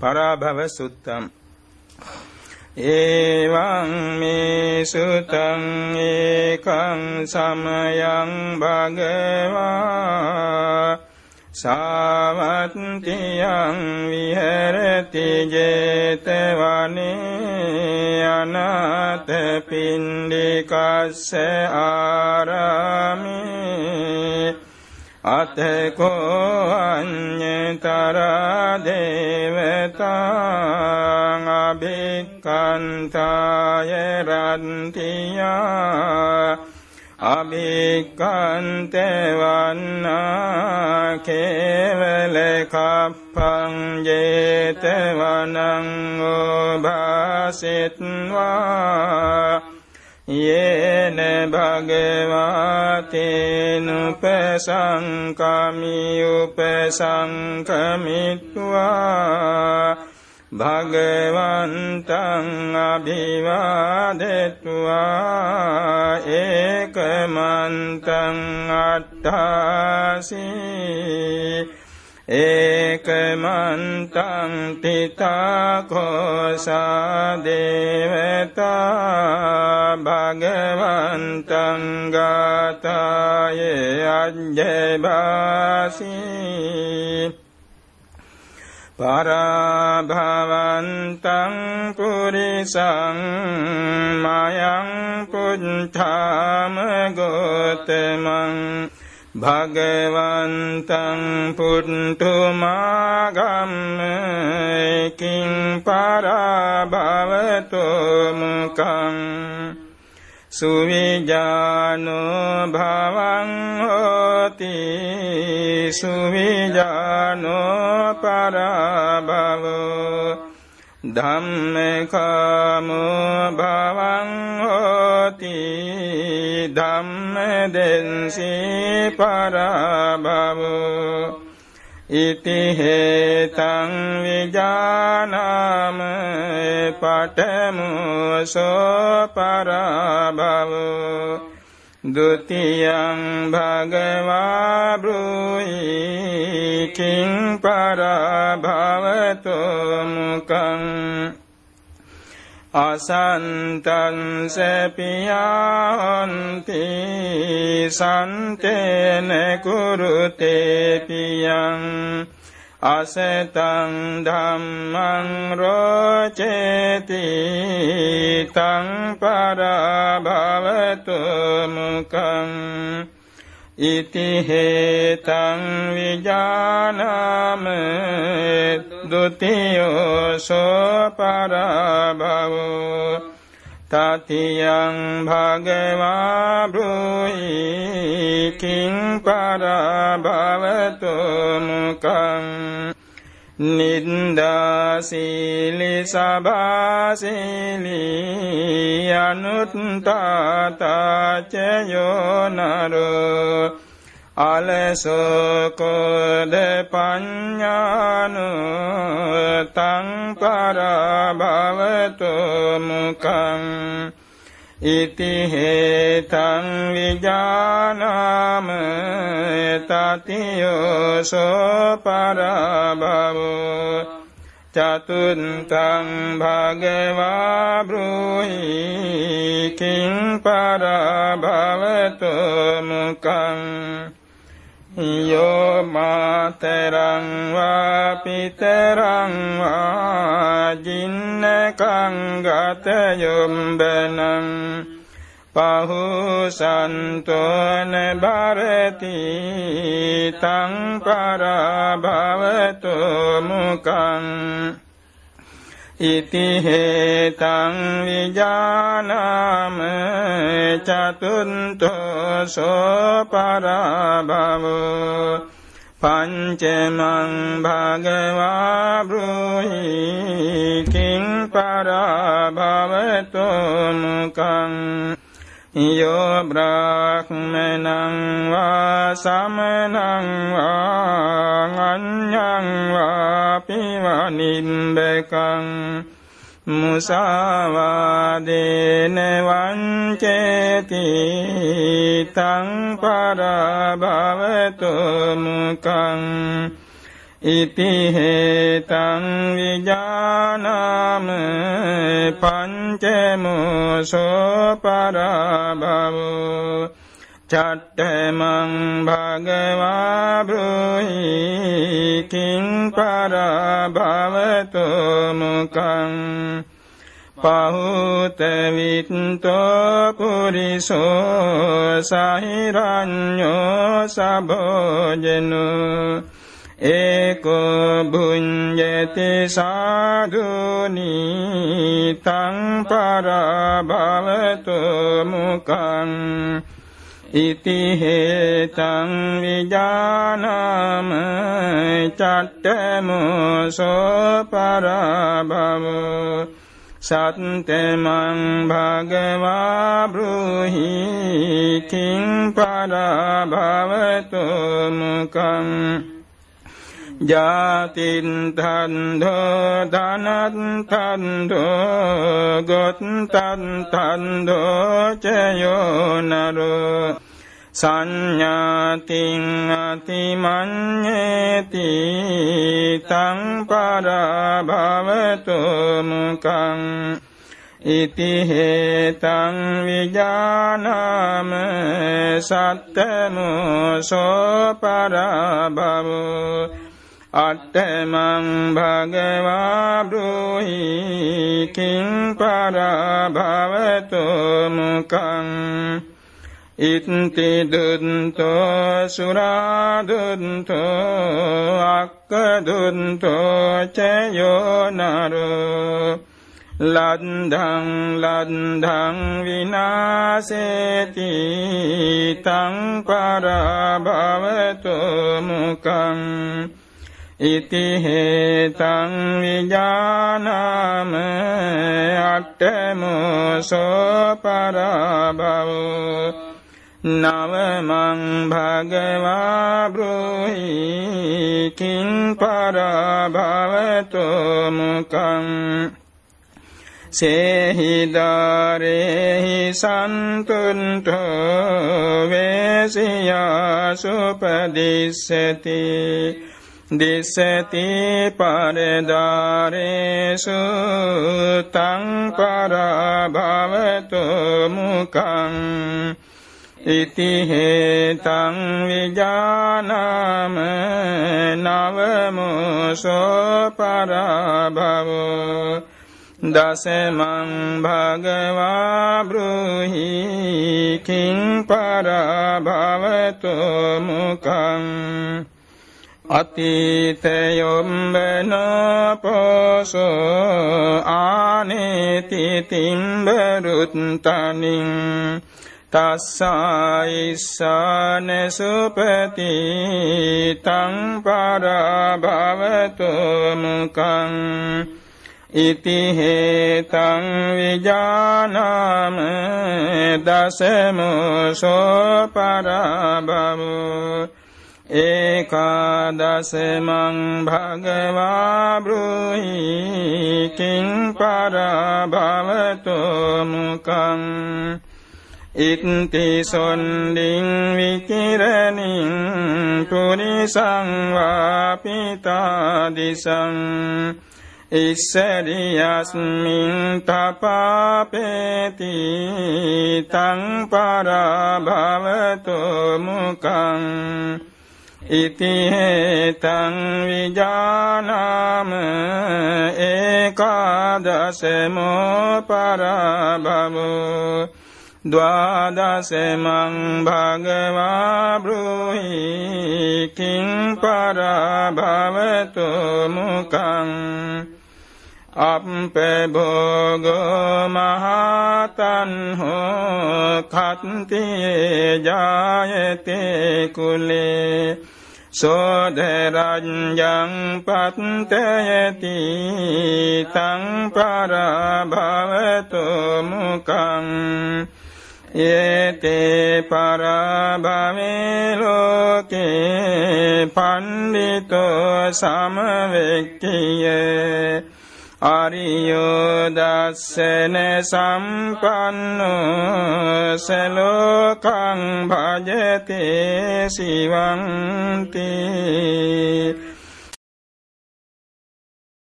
පරාභව සුත්තම්। ඒවං මේ සුතං ඒකං සමයං භගවා। සාවත්තියං විහෙරති 제තවනේ අනාත පින්ඩිකස්ස ආරාමේ। අතකෝ අඤ්ඤතරා දේවතාං අභික්ඛන්තාය රන්තියා අභික්ඛන්තේ වන්නා කේවල කප්පං ජේතවනං ඕභාසිත්වා යේන භගවාතේනුපසංකමි උපසංකමිත්වා භගවන්තං අභිවාදෙත්වා ඒකමන්තං අට්ඨාසී ඒකමන්තං තිතාකෝසා දේවතා භගවන්තං ගාතාය අජ්ජබාසී පරාභවන්තං පුරිසං මයං පුච්ඡාම ගෝතමං භගවන්තං පුට්ඨුමාගම්මකින් පරාභවතු මුකං සුවිජානෝ භවං හෝති සුවිජානෝ පරාභවෝ ධම්මකාමෝ භවං හෝති ධම්මදෙන්සී පරබවෝ ඉති හේතං විජානාම පඨමෝසෝ පරබවෝ ဒုတိယံဘဂဝါဘုဟိ අසන්තන් සැපියන්ති සන්තේන කුරුතේපියං අසතං ධම්මං රෝචේති තං පරභවතු මුකං ඉති හේතං විජානාම ဒ ුතියෝසෝ පරභවෝ තතියං භගවා බ්‍රුහි කිං පරභවතු මුකං නින්දාසීලි සභාසීලි අනුත්තාතාචයෝ නරෝ අලසෝකෝද පඤ්ඥානු තං පරභවතු මුකං ඉති හේතං විජානාම තතියෝසෝ පරභවෝ චතුන්තං භගවා බ්‍රෝහි කිං පරභවතු මුකං යෝ මාතරං වා පිතරං වා ජින්නකං ගත යොම්බනං පහුසන්තෝන භරති තං පරභවතු මුකං ඉති හේතං විජානාම චතුන්තෝ සෝ පරභවෝ පංචමං භගවා බ්‍රෝහි කිං පරභවතු මුකං යෝ බ්‍රාහ්මනං වා සමනං වා අඤ්ඤං වා පිවනිම්බකං මුසාවාදේන වංචේති තං පරභවතු මුකං ඉතිහෙතං විජානාම පංචමුසෝ පරබවෝ චට්ඨමං භගවා බ්‍රෝහි කිං පරභවතු මුකං පහුත විත්තෝ පුරිසෝ සහිරඤ්ඤෝ සබෝජනෝ ඒකෝ බුඤ්ජති සාදුනි තං පරභවතු මුකං ඉති හේතං විජානාම චට්ඨමෝසෝ පරභවෝ සත්තමං භගවා බ්‍රූහි කිං පරභවතු මුකං ජාතින්තන්ධෝ ධනත්තන්ධෝ ගොත්තන්තන්ධෝ චයෝනරෝ සංඥාතින් අතිමඤ්ඤේති තං පරභවතු මුකං ඉති හේතං විජානාම සත්තමෝසෝ පරභවෝ අට්ඨමං භගවා බ්‍රෝහි කිං පරභවතු මුකං ඉත්ති දුන්තෝ සුරාදුන්තෝ අක්කදුන්තෝ චයෝ නරෝ ලන්ධං ලන්ධං විනාසේති තං පරභවතු මුකං ඉති හේතං විජානාම අට්ඨමෝසෝ පරබවෝ නවමං භගවා බ්‍රෝහි කිං පරභවතු මුකං සේහිදාරේහි සන්තුන්ටෝ වේසියා සුපදිස්සති දිස්සති පරදාරේසු තං පරභවතු මුකං ඉති හේතං විජානාම නවමුසෝ පරභවෝ දසමං භගවා බ්‍රූහි කිං පරභවතු මුකං අතීතයොම්බන පෝසෝ ආනේති තිම්බරුත්තනින් තස්සායිස්සාන සුපති තං පරභවතු මුකං ඉති හේතං විජානාම දසමසෝ පරභවෝ ඒකාදසමං භගවා බ්‍රූහි කිං පරභවතු මුකං ඉත්ති සොන්ඩින් විකිරණින් පුරිසං වාපිතාදිසං ඉස්සරියස්මින් තපාපේති තං පරභවතු මුකං ඉතිහෙතං විජානාම ඒකාදසමෝ පරභවෝ ද්වාදසමං භගවා බ්‍රූහි කිං පරභවතු මුකං අප්පභෝගෝ මහතන් හෝ කත්තියේ ජායතේ කුලේ සෝදරංජං පත්තයති තං පරභවතු මුකං ඒතේ පරභවේ ලෝකේ පණ්ඩිතෝ සමවෙක්කියේ අරියෝදස්සන සම්පන්නෝ සලෝකං භජතේ සිවන්තිී